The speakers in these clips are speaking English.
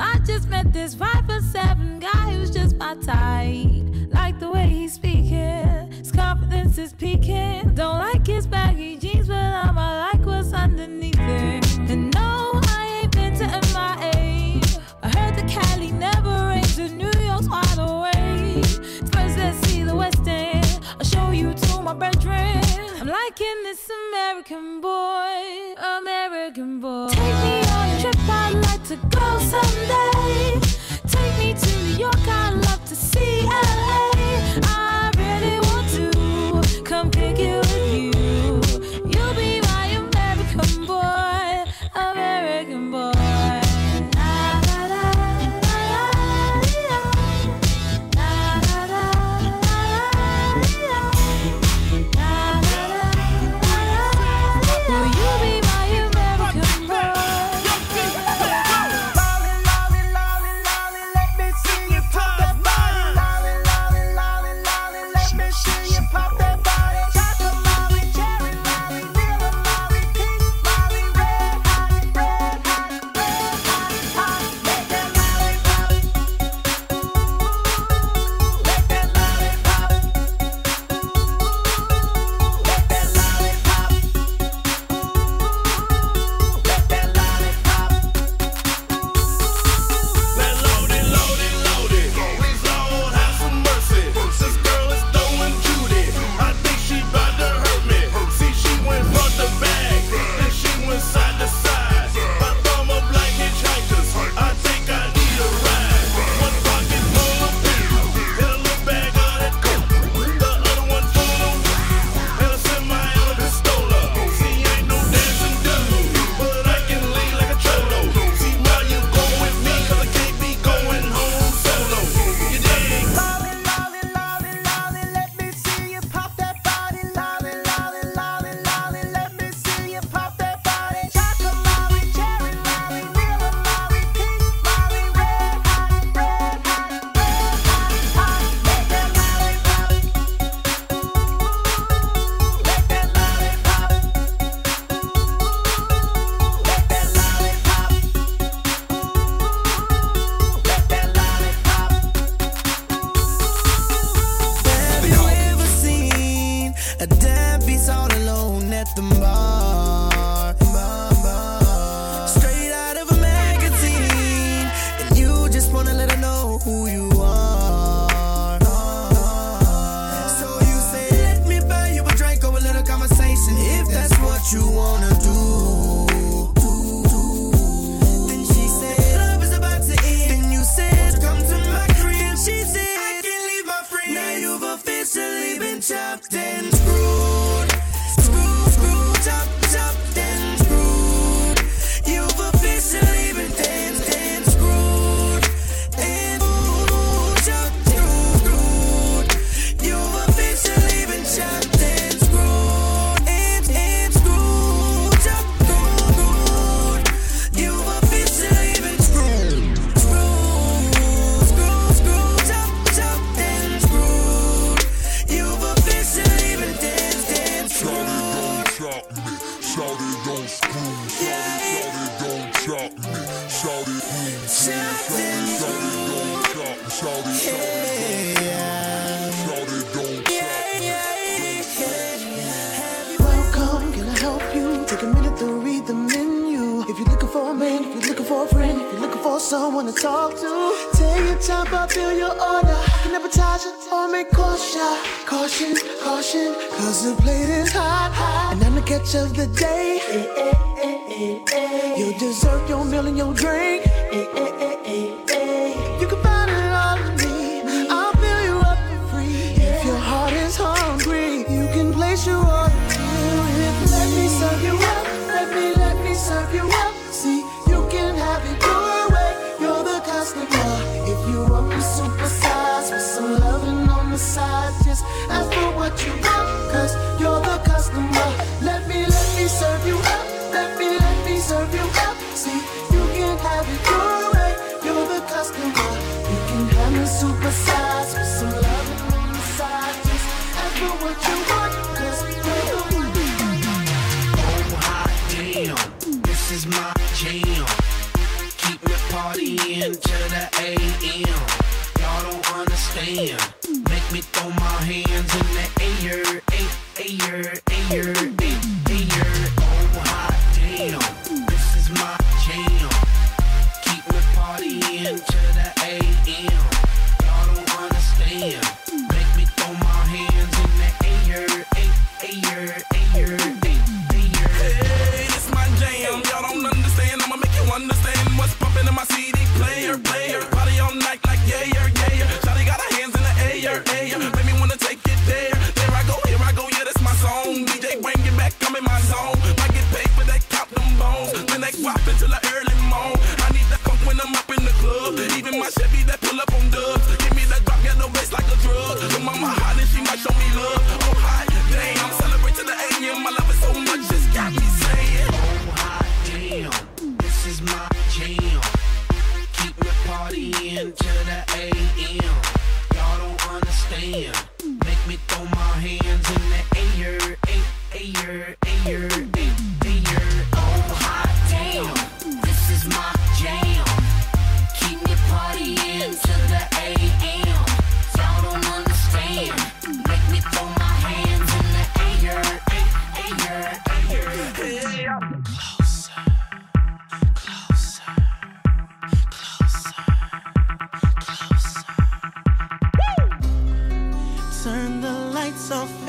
I just met this five foot seven guy who's just my type. Like the way he's speaking, his confidence is peaking. Don't like his baggy jeans, but I'm I like what's underneath it. And no, I ain't been to MIA. I heard the Cali never rains, in New York's wide awake. First, let's see the West End. I'll show you to my bedroom. I'm liking this American boy, American boy. Take me to go someday. Take me to New York, I'd love to see LA.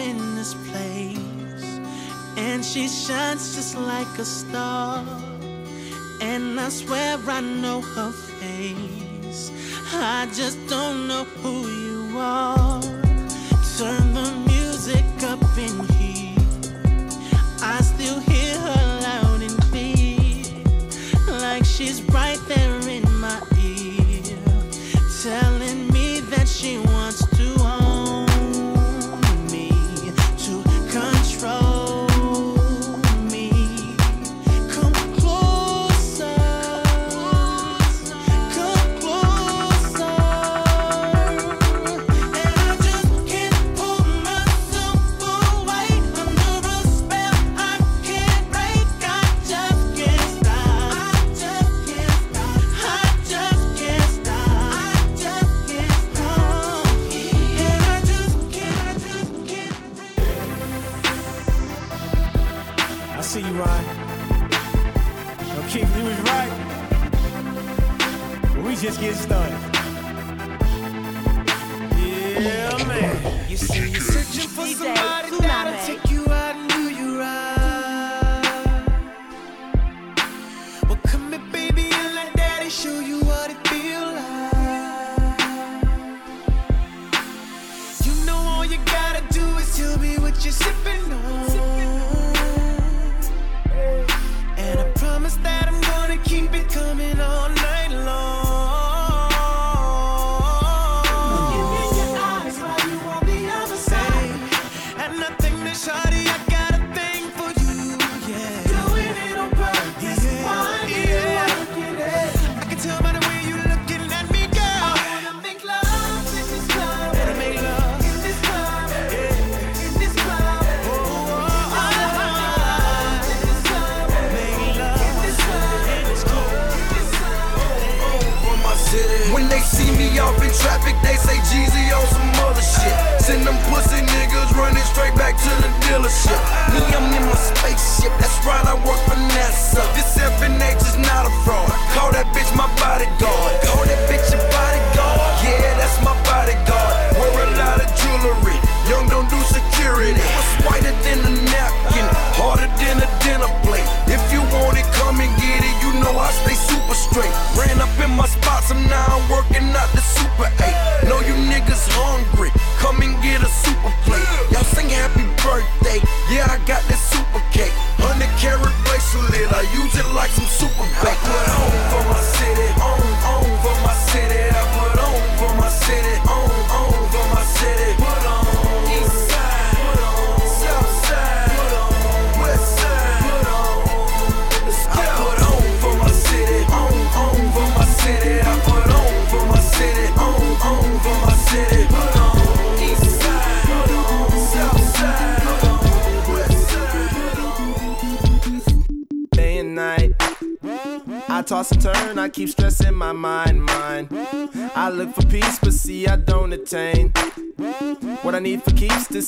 in this place. And she shines just like a star. And I swear I know her face. I just don't know who you are. Turn the music up in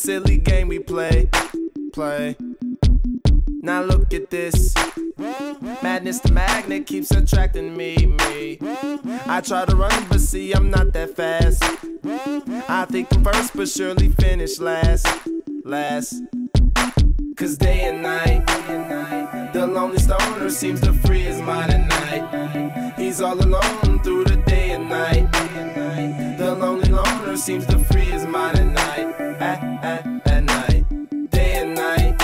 silly game we play, play. Now look at this. Madness, the magnet keeps attracting me, me. I try to run, but see, I'm not that fast. I think I'm first, but surely finish last, last. Cause day and night, the lonely stoner seems to free his mind at night. He's all alone through the day and night. The lonely loner seems to free his mind at night, at, at, night. Day and night,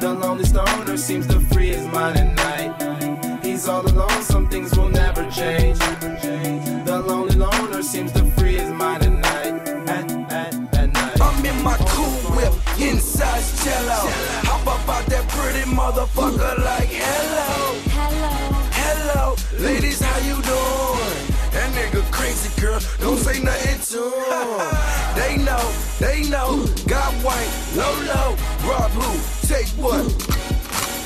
the lonely stoner seems to free his mind at night. He's all alone, some things will never change. The lonely loner seems to free his mind at night, at, at, at night. I'm in my cool whip, inside cello. They know, got white, low low, rob who, take what?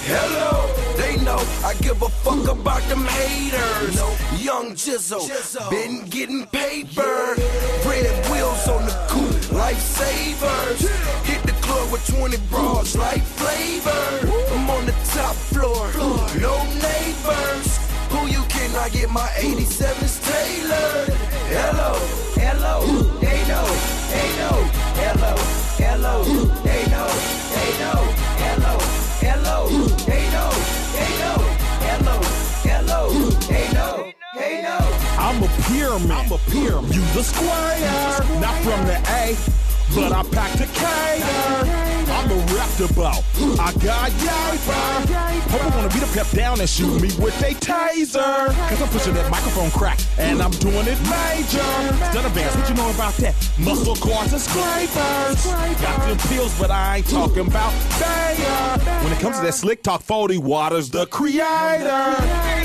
Hello, they know I give a fuck about them haters. Young Jizzle, been getting paper. Red wheels on the coupe, lifesavers. Hit the club with 20 bras like flavor. I'm on the top floor, no neighbors. Who you can I get my 87s tailored? Hello, hello, they know, they know. Hello, hello, they know, they know. Hello, hello, they know, they know. Hello, hello, they know, they know. I'm a pyramid. I'm a pyramid. You the square, not from the A, but I packed a cater. I'm a reptable. I got yaper. Hope I wanna beat a pep down and shoot me with a taser. Cause I'm pushing that microphone crack and I'm doing it major. Done advance, what you know about that? Muscle cars and scrapers. Got them pills, but I ain't talking about Bayer. When it comes to that slick talk, 40 Waters, the creator.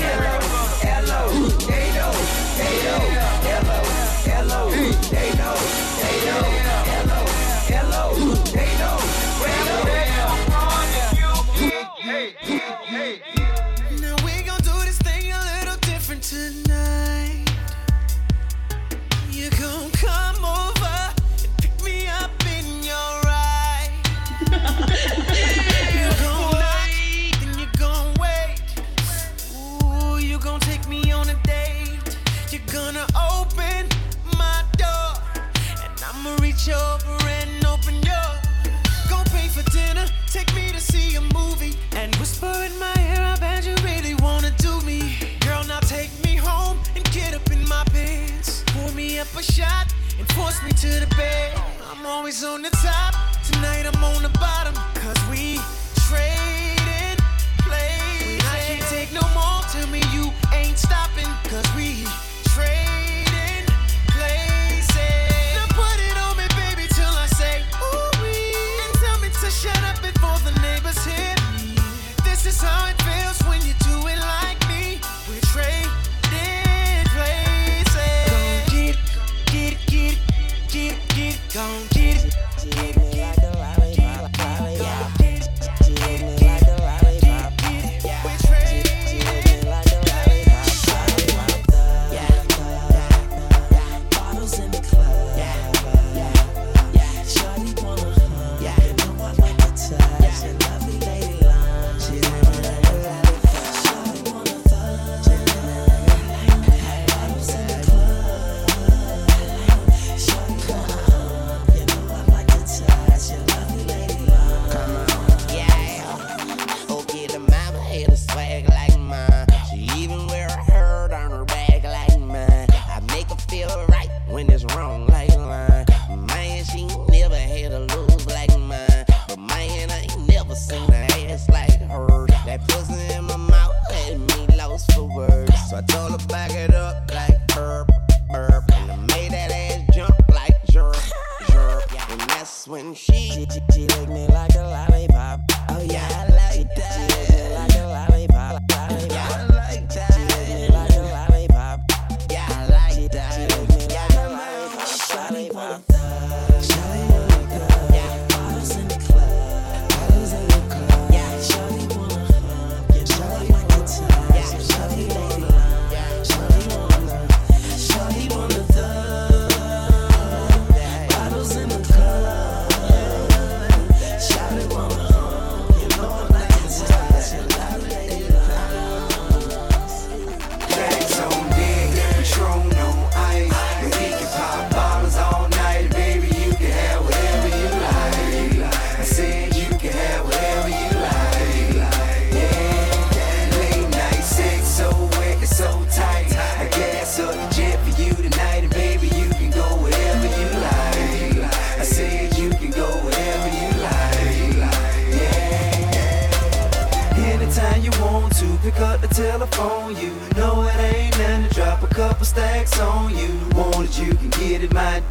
Force me to the bed. I'm always on the top, tonight I'm on the bottom, cause we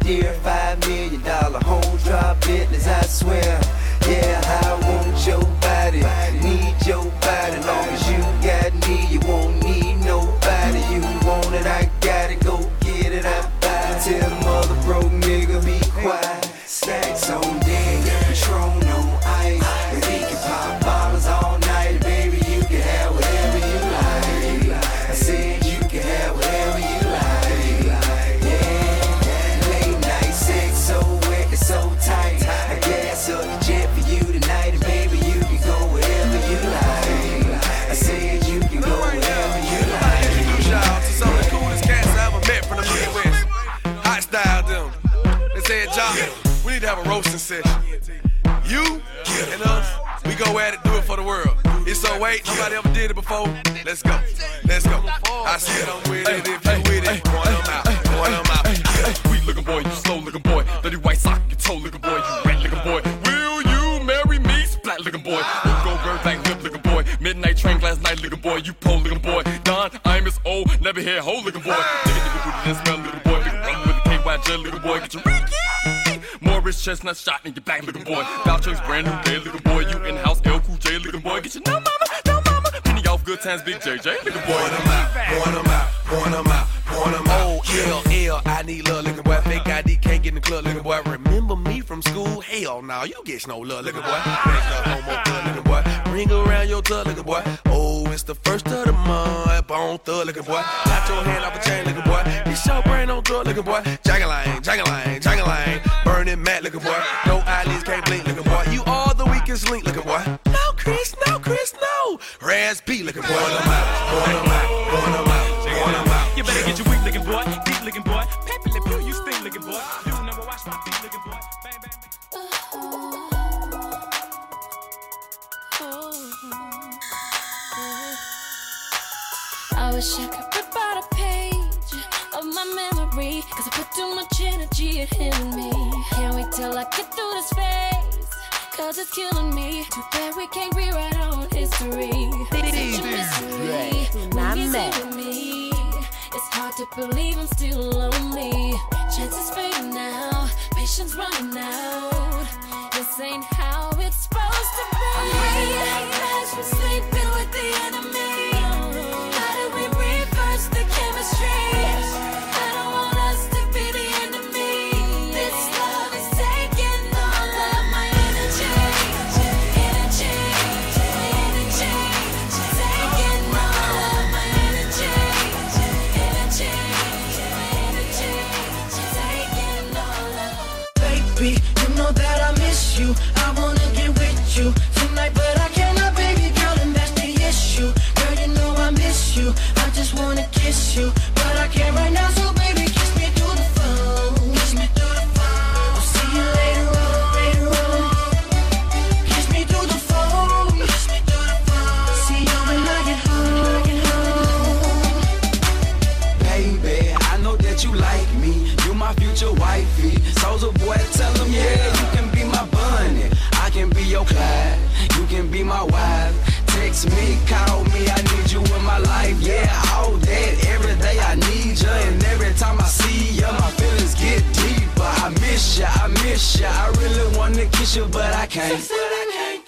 dear. Five million dollar home drop Bentleys, I swear. Yeah, I want your body, need your body. Long as you got me, you won't need Wait, nobody ever did it before. Let's go, let's go. I said I'm with it, if you with it, point them out, point them out. Sweet looking boy, you slow looking boy. Dirty white sock, you toe looking boy. You rat looking boy. Will you marry me? Splat looking boy. You go bird back lip looking boy. Midnight train last night looking boy. You pro looking boy. Don, I'm as old, never hear hoe looking boy. Nigga nigga booty that smell looking boy. Big rum with a KY gel looking boy. Get your Ricky. Morris Chestnut shot in your back looking boy. Vouchers brand new day looking boy. You in house L Cool J looking boy. Get your no good times, big JJ looking boy. Point them out, point them out, point them out, point them out. Oh, L, L, I need love, looking boy. Fake ID, can't get in the club, looking boy. Remember me from school? Hell no, you get no love, looking boy. Thanks the homo thug, looking boy. Ring around your tug, looking boy. Oh, it's the first of the month, bone thug, looking boy. Got your hand off a chain, looking boy. It's your brain on drug, looking boy. Jangalang, jangalang, jangalang. Burning mad, looking boy. No eyelids, can't blink, looking boy. You are the weakest link, looking boy. No, Chris, no, Chris, no. Raz B, looking boy. Point them out, point them out, point them out, point them out. You better get your weak looking boy, deep looking boy, peppy lip, you, you stink looking boy. You never watch my feet looking boy. Bang, bang, bang. I wish I could rip out a page of my memory. Cause I put too much energy in hitting me. Can't wait till I get through this phase. Cause it's killing me. Too bad we can't rewrite our own It's such a mystery. Sit me, it's hard to believe I'm still lonely. Chances fading now, patience running out. This ain't how it's supposed to be. As we're sleeping with the enemy. But I can't.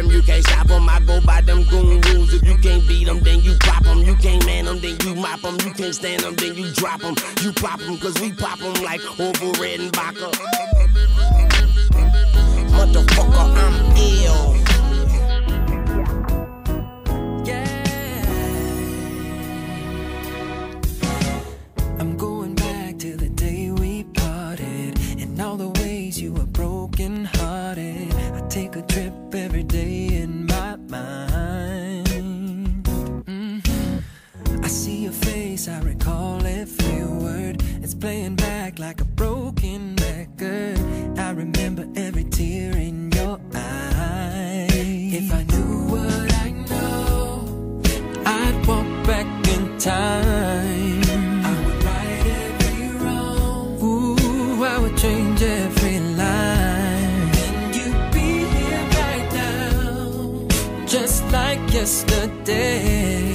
them, you can't stop them. I go by them goon rules. If you can't beat them, then you pop them. You can't man them, then you mop them. You can't stand them, then you drop them. You pop them, cause we pop them like over red and Vodka. Motherfucker, I'm ill. Face, I recall every word. It's playing back like a broken record. I remember every tear in your eye. If I knew what I know, I'd walk back in time. I would right every wrong. Ooh, I would change every line. And you'd be here right now, just like yesterday.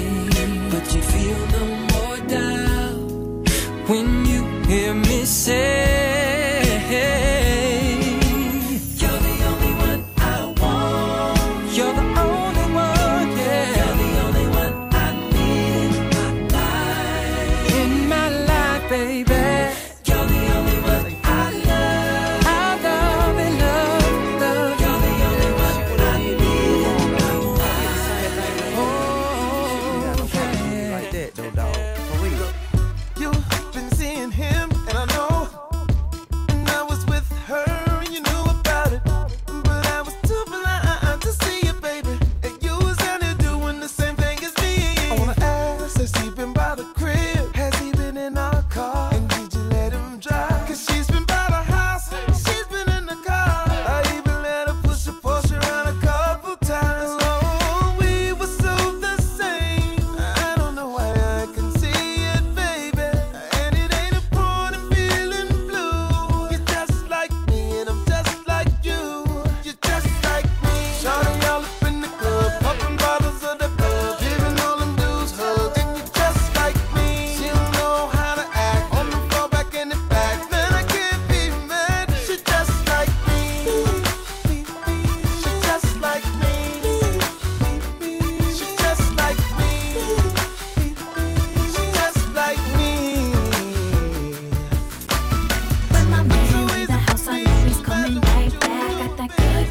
Say.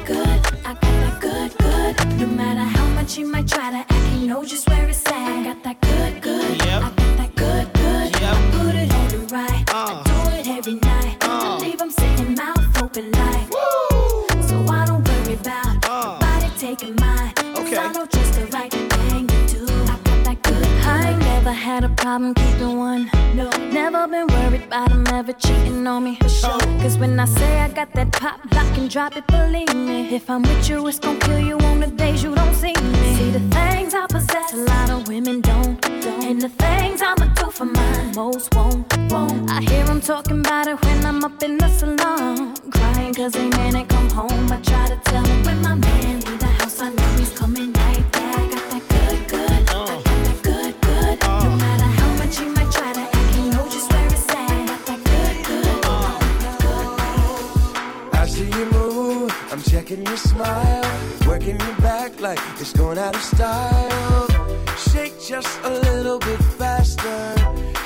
Good. I got that good, good. No matter how much he might try to act, he knows just where it's at. Got that good, good. I got that good, good. I put it on the right. I uh. do it every night. Uh. I leave him sitting mouth open like. So I don't worry about uh. nobody taking mine. 'Cause I know just the right thing to do. I got that good. I ain't never had a problem keeping one. About him ever cheating on me for sure. Cause when I say I got that pop, lock and drop it, believe me. If I'm with you, it's gon' kill you on the days you don't see me. See the things I possess, a lot of women don't. And the things I'ma do for mine, most won't. won't. I hear them talking about it when I'm up in the salon. Crying cause they man ain't come home. I try to tell them when my man leave the house, I know he's coming I'm checking your smile, working your back like it's going out of style. Shake just a little bit faster,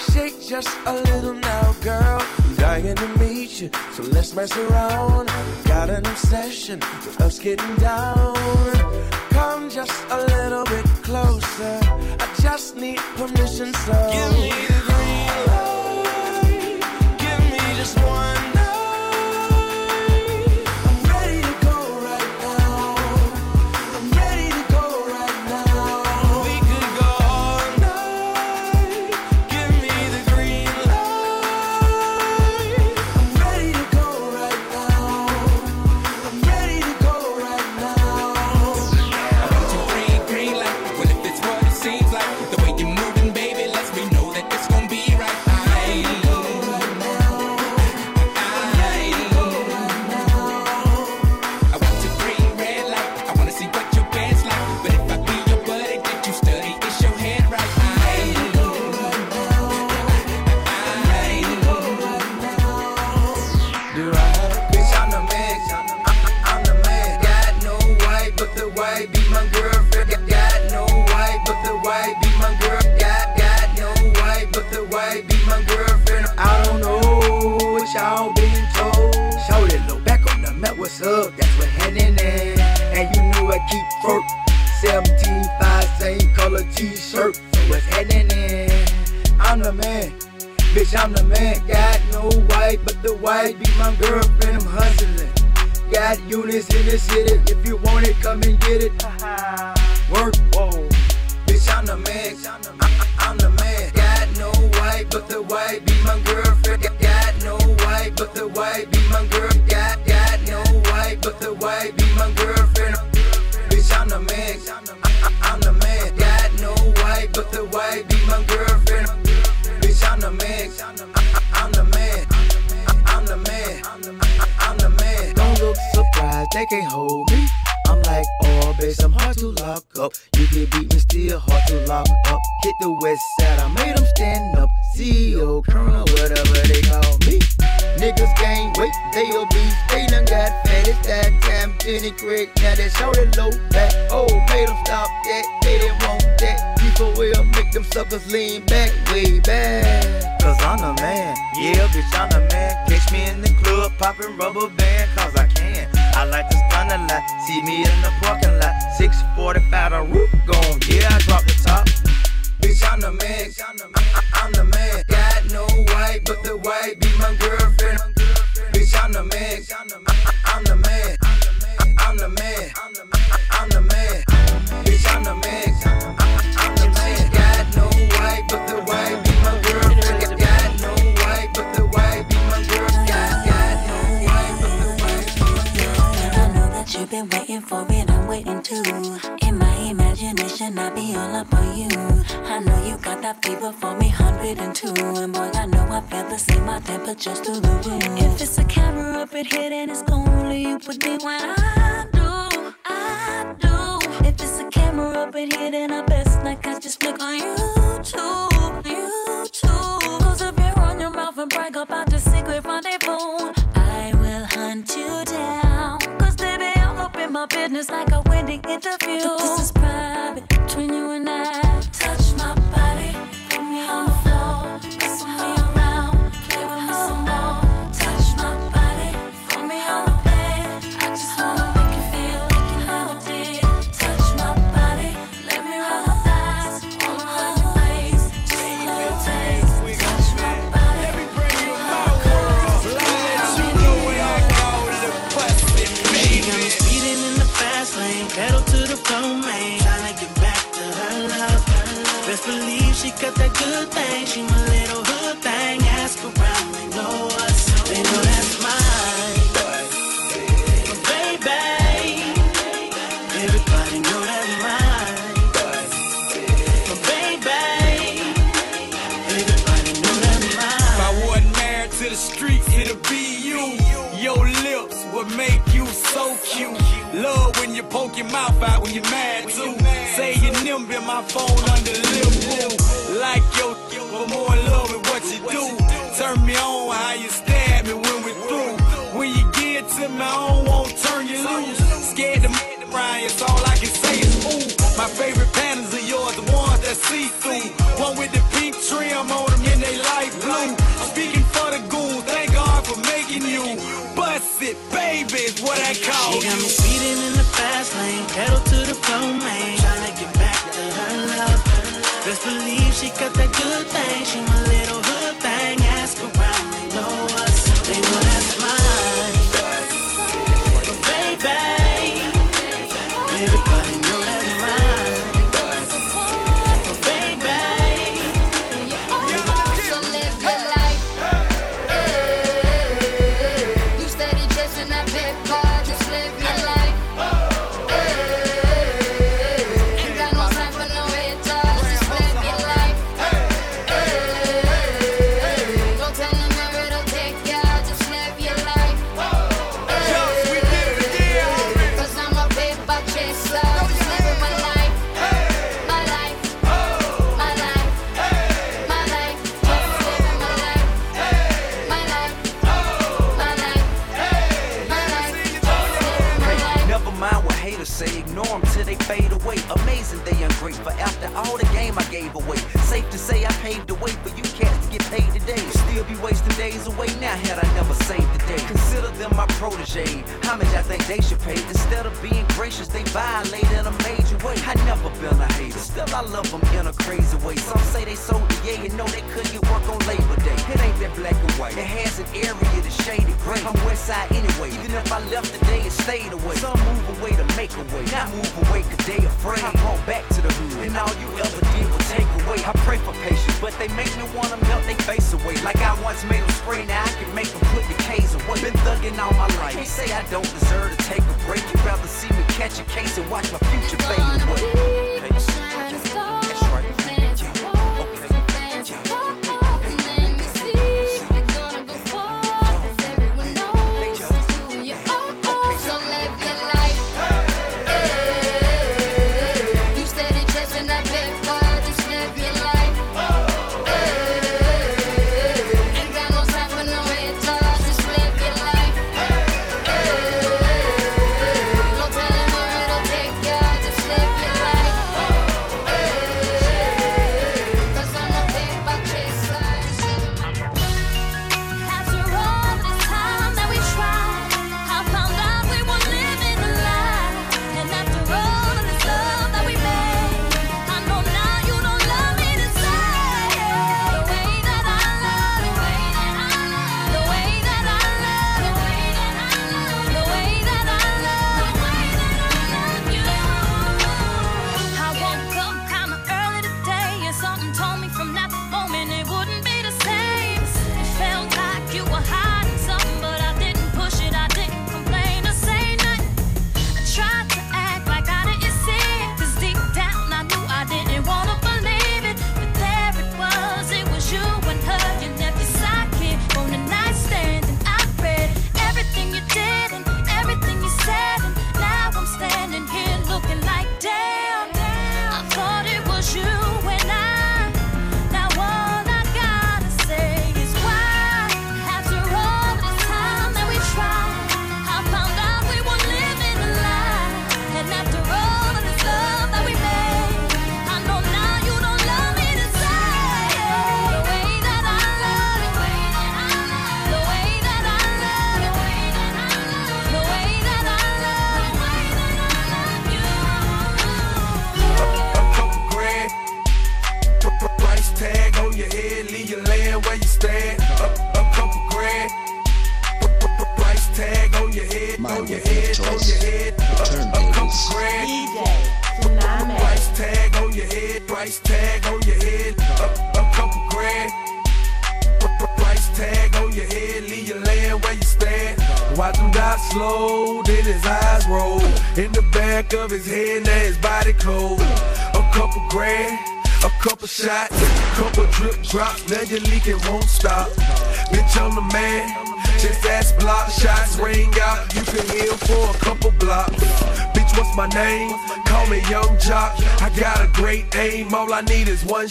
shake just a little now, girl. I'm dying to meet you, so let's mess around. Got an obsession with us getting down. Come just a little bit closer. I just need permission, so give me the green light. Give me just one popping rubber band, cause I can. I like to stun a lot, see me in the parking lot. 645, the roof gone, yeah, I drop the top. Bitch, I'm the man, I'm the man. Got no wife, but the wife be my girlfriend. Bitch, I'm the man, I'm the man. I'm the man, I'm the man. Bitch, I'm the man, I'm the In my imagination, I be all up on you. I know you got that fever for me, 102. And boy, I know I feel the same, my temperature's through the roof. If it's a camera up in here, then it's only you with me when I do, I do. If it's a camera up in here, then I best not catch just flick on YouTube, YouTube. Cause if you run your mouth and brag about your secret rendezvous, I will hunt you down. My business like a wedding interview. But This is private between you and I. If I wasn't married to the streets, it'll be you. Your lips would make you so cute. Love when you poke your mouth out when you're mad too. Say your nimble in my phone under lip. Like your but more in love with what you do. Turn me on how you stab me when we're through. When you get to I don't want to turn you loose. Scared to Ryan, it's all I can say is ooh. My favorite patterns are yours, the ones that see through. One with the pink trim on them and they light blue. Speaking for the goons, thank God for making you. Bust it, baby, is what I call She got me speeding in the fast lane, pedal to the floor, man. Tryna get back to her love. Best believe she got that good thing. She my to say I paved the way for you cats to get paid today. Still be wasting days away now had I never saved the day. Consider them my protege. How much I think they should pay? Instead of being gracious, they violate in a major way. I never been a hater, still I love them in a crazy way. Some say they sold the yeah, you know they couldn't get work on Labor Day. It ain't that black and white. It has an area that's shaded gray. I'm west side anyway. Even if I left today, it stayed away. Some move away to make a way. Not move away cause they afraid. I brought back to the hood. And all you ever did was take away. I pray for patience, but they make me wanna melt they face away. Like I once made them spray, now I can make them put the K's away. Been thugging all my life. Can't say I don't deserve to take a break. You'd rather see me catch a case and watch my future fade away.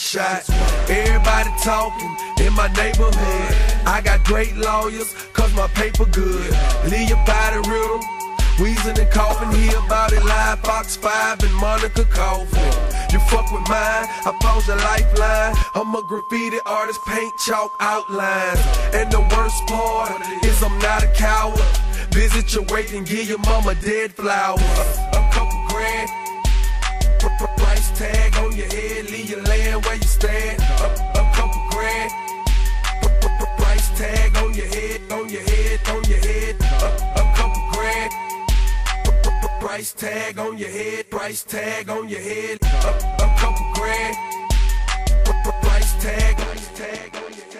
Need shot. Everybody talking in my neighborhood. I got great lawyers, cause my paper good. Leave your body riddle. Wheezing and coughing, hear about it live. Fox 5 and Monica Kaufman. You fuck with mine, I pause your lifeline. I'm a graffiti artist, paint chalk outlines. And the worst part is I'm not a coward. Visit your wake and give your mama dead flowers. A, a couple grand. Pr- pr- Price tag on your head, leave you laying where you stand. A, a couple grand. Pr- pr- pr- Price tag on your head, on your head, on your head. A, a couple grand. Price tag on your head, price tag on your head, a, a couple grand. Price tag, price tag on your.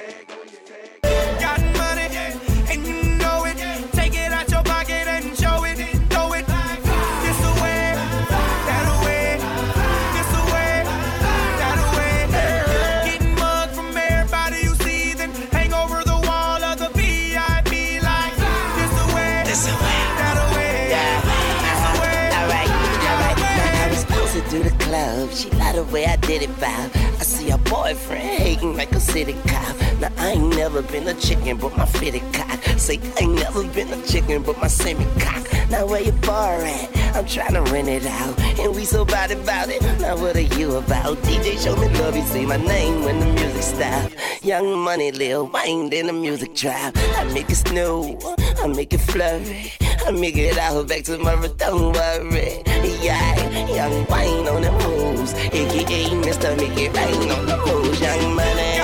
Way I did it, vibe. I see a boyfriend hating like a city cop. Now I ain't never been a chicken, but my fitted cock. Say I ain't never been a chicken, but my semi cock. Now where your bar at? I'm trying to rent it out, and we so bad about it. Now what are you about? DJ show me love, you say my name when the music stop. Young money, Lil Wayne, then the music drop. I make it snow, I make it flurry. Make it out back to tomorrow, don't worry. Yeah, young Wayne on the moves. AKA Mr. Make It Rain on the moves. Young money.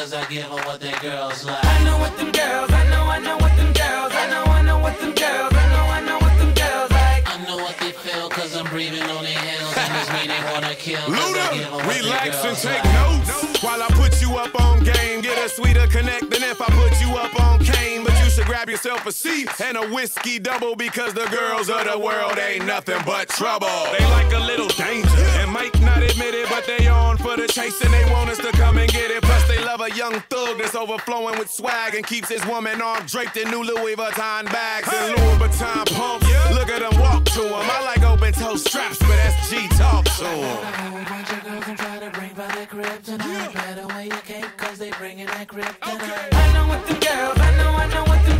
cause I give them what them girls like. I know what them girls, I know, I know what them girls, I know, I know what them girls, I know, I know what them girls like. I know what they feel cause I'm breathing on their heels and this me they wanna kill. Luda, relax and take like. notes while I put you up on game. Get a sweeter connect than if I put you up on cane. But grab yourself a seat and a whiskey double because the girls of the world ain't nothing but trouble. They like a little danger and might not admit it, but they on for the chase and they want us to come and get it. Plus they love a young thug that's overflowing with swag and keeps his woman arm draped in new Louis Vuitton bags and Louis Vuitton pumps. Look at them walk to him. I like open toe straps, but that's G talk to him. I know what them girls, I know, I know what them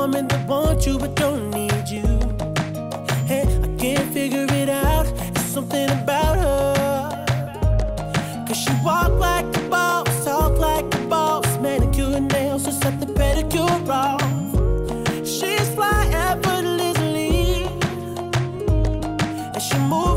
woman that wants you but don't need you. Hey, I can't figure it out. There's something about her. Cause she walk like a boss, talk like a boss. Manicure and nails, just set the pedicure off. She's fly effortlessly. And she moves.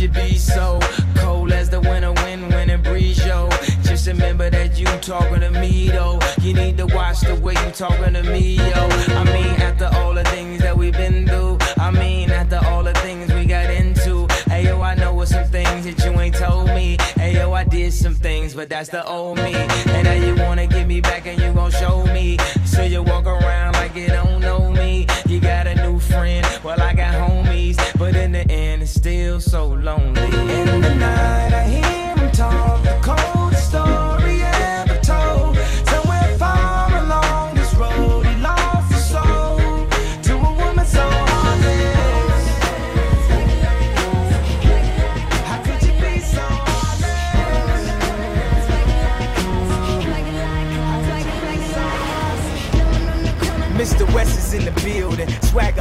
You be so cold as the winter wind when it breeze, yo? Just remember that you talking to me, though. You need to watch the way you talking to me, yo. I mean, after all the things that we've been through, I mean, after all the things we got into. Hey, yo, I know what some things that you ain't told me. Hey, yo, I did some things, but that's the old me. And now you wanna get me back and you gon' show me. So you walk around like you don't know me. You got a new friend, well, I got But in the end, it's still so lonely. In the night, I hear him talk. The coldest story ever told. Somewhere far along this road, he lost his soul to a. How could you be so Mr. West is in the building, swagger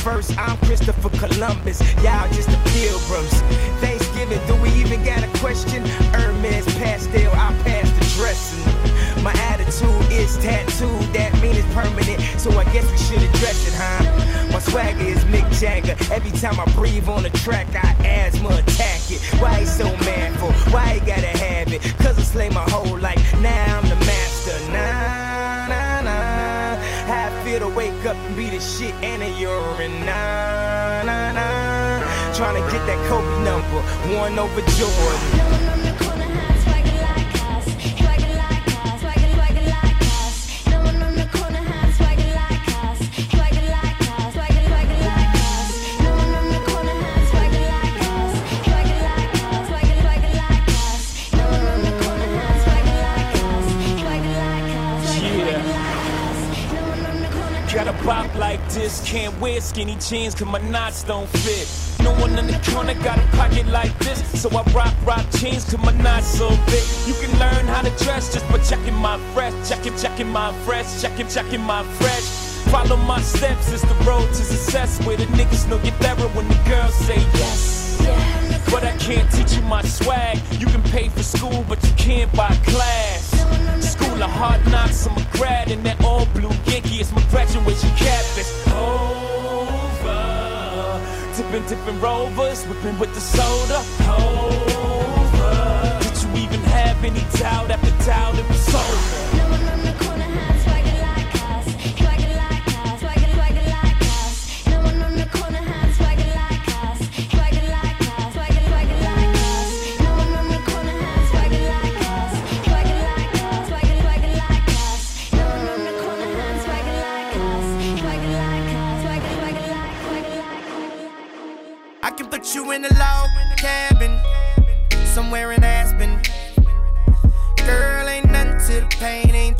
first. I'm Christopher Columbus, y'all just the pilgrims. Thanksgiving, do we even got a question? Hermes pastel, I pass the dressing. My attitude is tattooed, that mean it's permanent. So I guess we should address it, huh? My swagger is Mick Jagger. Every time I breathe on the track, I asthma attack it. Why he so manful? Why he gotta have it? Cause I slay my whole life. Now I'm the master. Nah, feel to wake up and be the shit and a urine. Nah, nah, nah. Trying to get that Kobe number, one over Jordan. Can't wear skinny jeans cause my knots don't fit. No one in the corner got a pocket like this, so I rock rock jeans cause my knots so big. You can learn how to dress just by checking my fresh, checking checking my fresh, checking checking my fresh. Follow my steps, it's the road to success where the niggas know get better when the girls say yes. But I can't teach you my swag. You can pay for school, but you can't buy class. School of hard knocks, I'm a grad in that all blue Yankee. It's my graduation cap. It's over. To Sipping, tipping rovers, whipping with the soda. Over. Did you even have any doubt after doubt it was over? I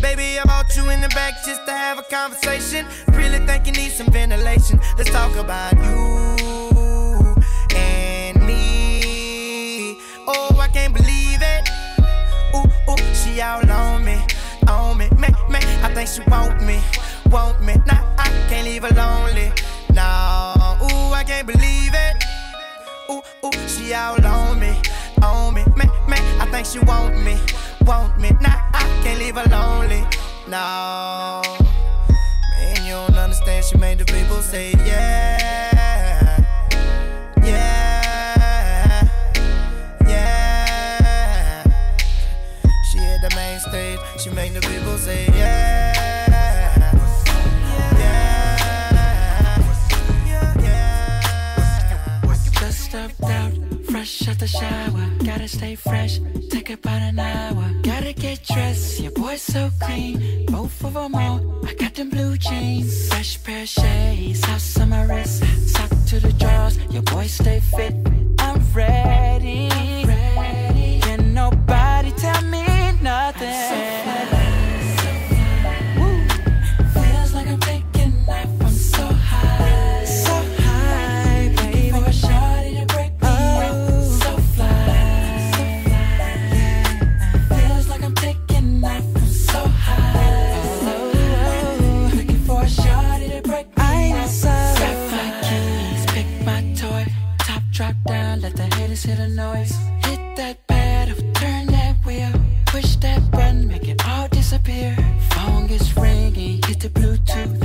Baby, I brought you in the back just to have a conversation. Really think you need some ventilation. Let's talk about you and me. Oh, I can't believe it. Ooh, ooh, she all on me, on me, me, me. I think she want me, want me. Nah, I can't leave her lonely. Nah, ooh, I can't believe it. Ooh, ooh, she all on me, on me, me, me. I think she want me, want me. Nah, I can't leave her lonely. No, man, you don't understand. She made the people say yeah, yeah, yeah. She hit the main stage. She made the people say fresh out the shower. Gotta stay fresh, take about an hour. Gotta get dressed, your boy's so clean. Both of them on, I got them blue jeans. Fresh pair of shades, house my wrist. Sock to the drawers, your boy stay fit. I'm ready. Let the the noise. Hit that pedal, turn that wheel. Push that button, make it all disappear. Phone gets ringing, hit the Bluetooth.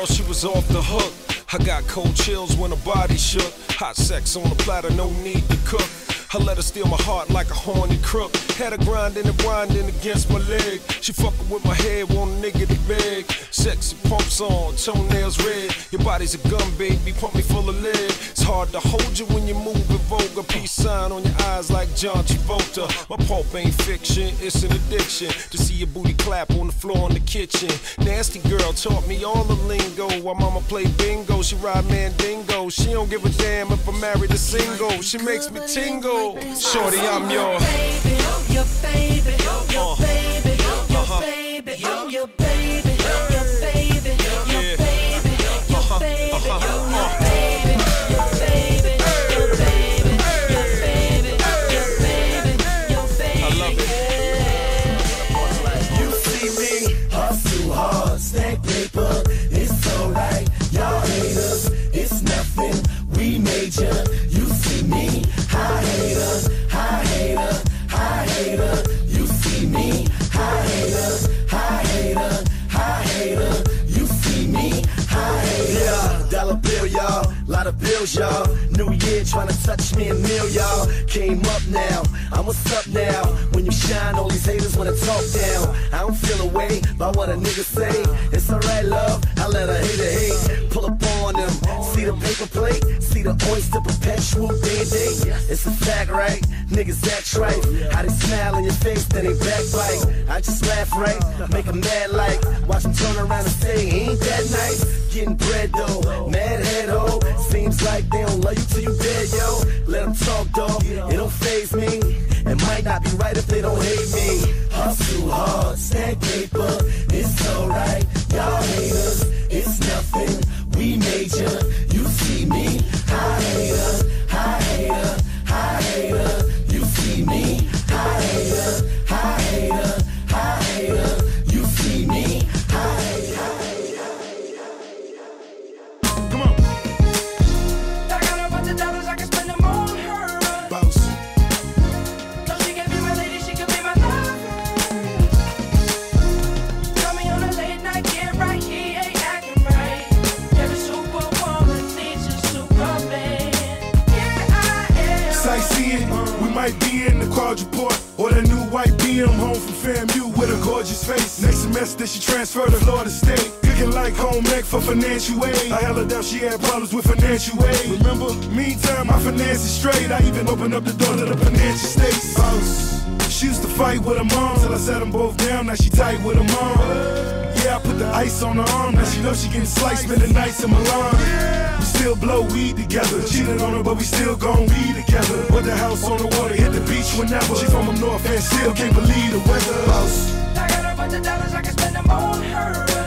Was off the hook. I got cold chills when her body shook. Hot sex on the platter, no need to cook. I let her steal my heart like a horny crook. Had her grinding and grinding against my leg. She fucking with my head, want a nigga to beg. Sexy pumps on, toenails red. Your body's a gun, baby, pump me full of lead. It's hard to hold you when you move in vogue. A peace sign on your eyes like John Travolta. My pulp ain't fiction, it's an addiction. To see your booty clap on the floor in the kitchen. Nasty girl taught me all the lingo. While mama play bingo, she ride mandingo. She don't give a damn if I'm married or single. She makes me tingle shorty, I'm your baby, your baby, your baby, your baby, your baby. It's alright, y'all haters, it's nothing, we major. Bills, y'all. New year trying to touch me a meal, y'all. Came up now, I'm what's up now. When you shine, all these haters wanna talk down. I don't feel away by what a nigga say. It's alright, love. I let a hater hate. Pull up on them. See the paper plate, see the oyster perpetual band-aid. It's a fact, right? Niggas act right. How they smile in your face, then they backbite. I just laugh, right? make Make 'em mad like. Watch 'em turn around and say, ain't that nice? Getting bread though, mad head ho. Seems like they don't love you till you dead, yo. Let 'em talk, dog. It don't phase me. It might not be right if they don't hate me. Hustle hard, stack financial aid. I held her down, she had problems with financial aid. Remember, meantime, my finances straight. I even opened up the door to the financial states. Boss. She used to fight with her mom till I set them both down. Now she tight with her mom. Yeah, I put the ice on her arm. Now she knows she getting sliced, spending nights in Milan. We still blow weed together. Cheated on her, but we still gon' be together. Put the house on the water, hit the beach whenever. She from up north and still can't believe the weather. I got a bunch of dollars, I can spend them on her.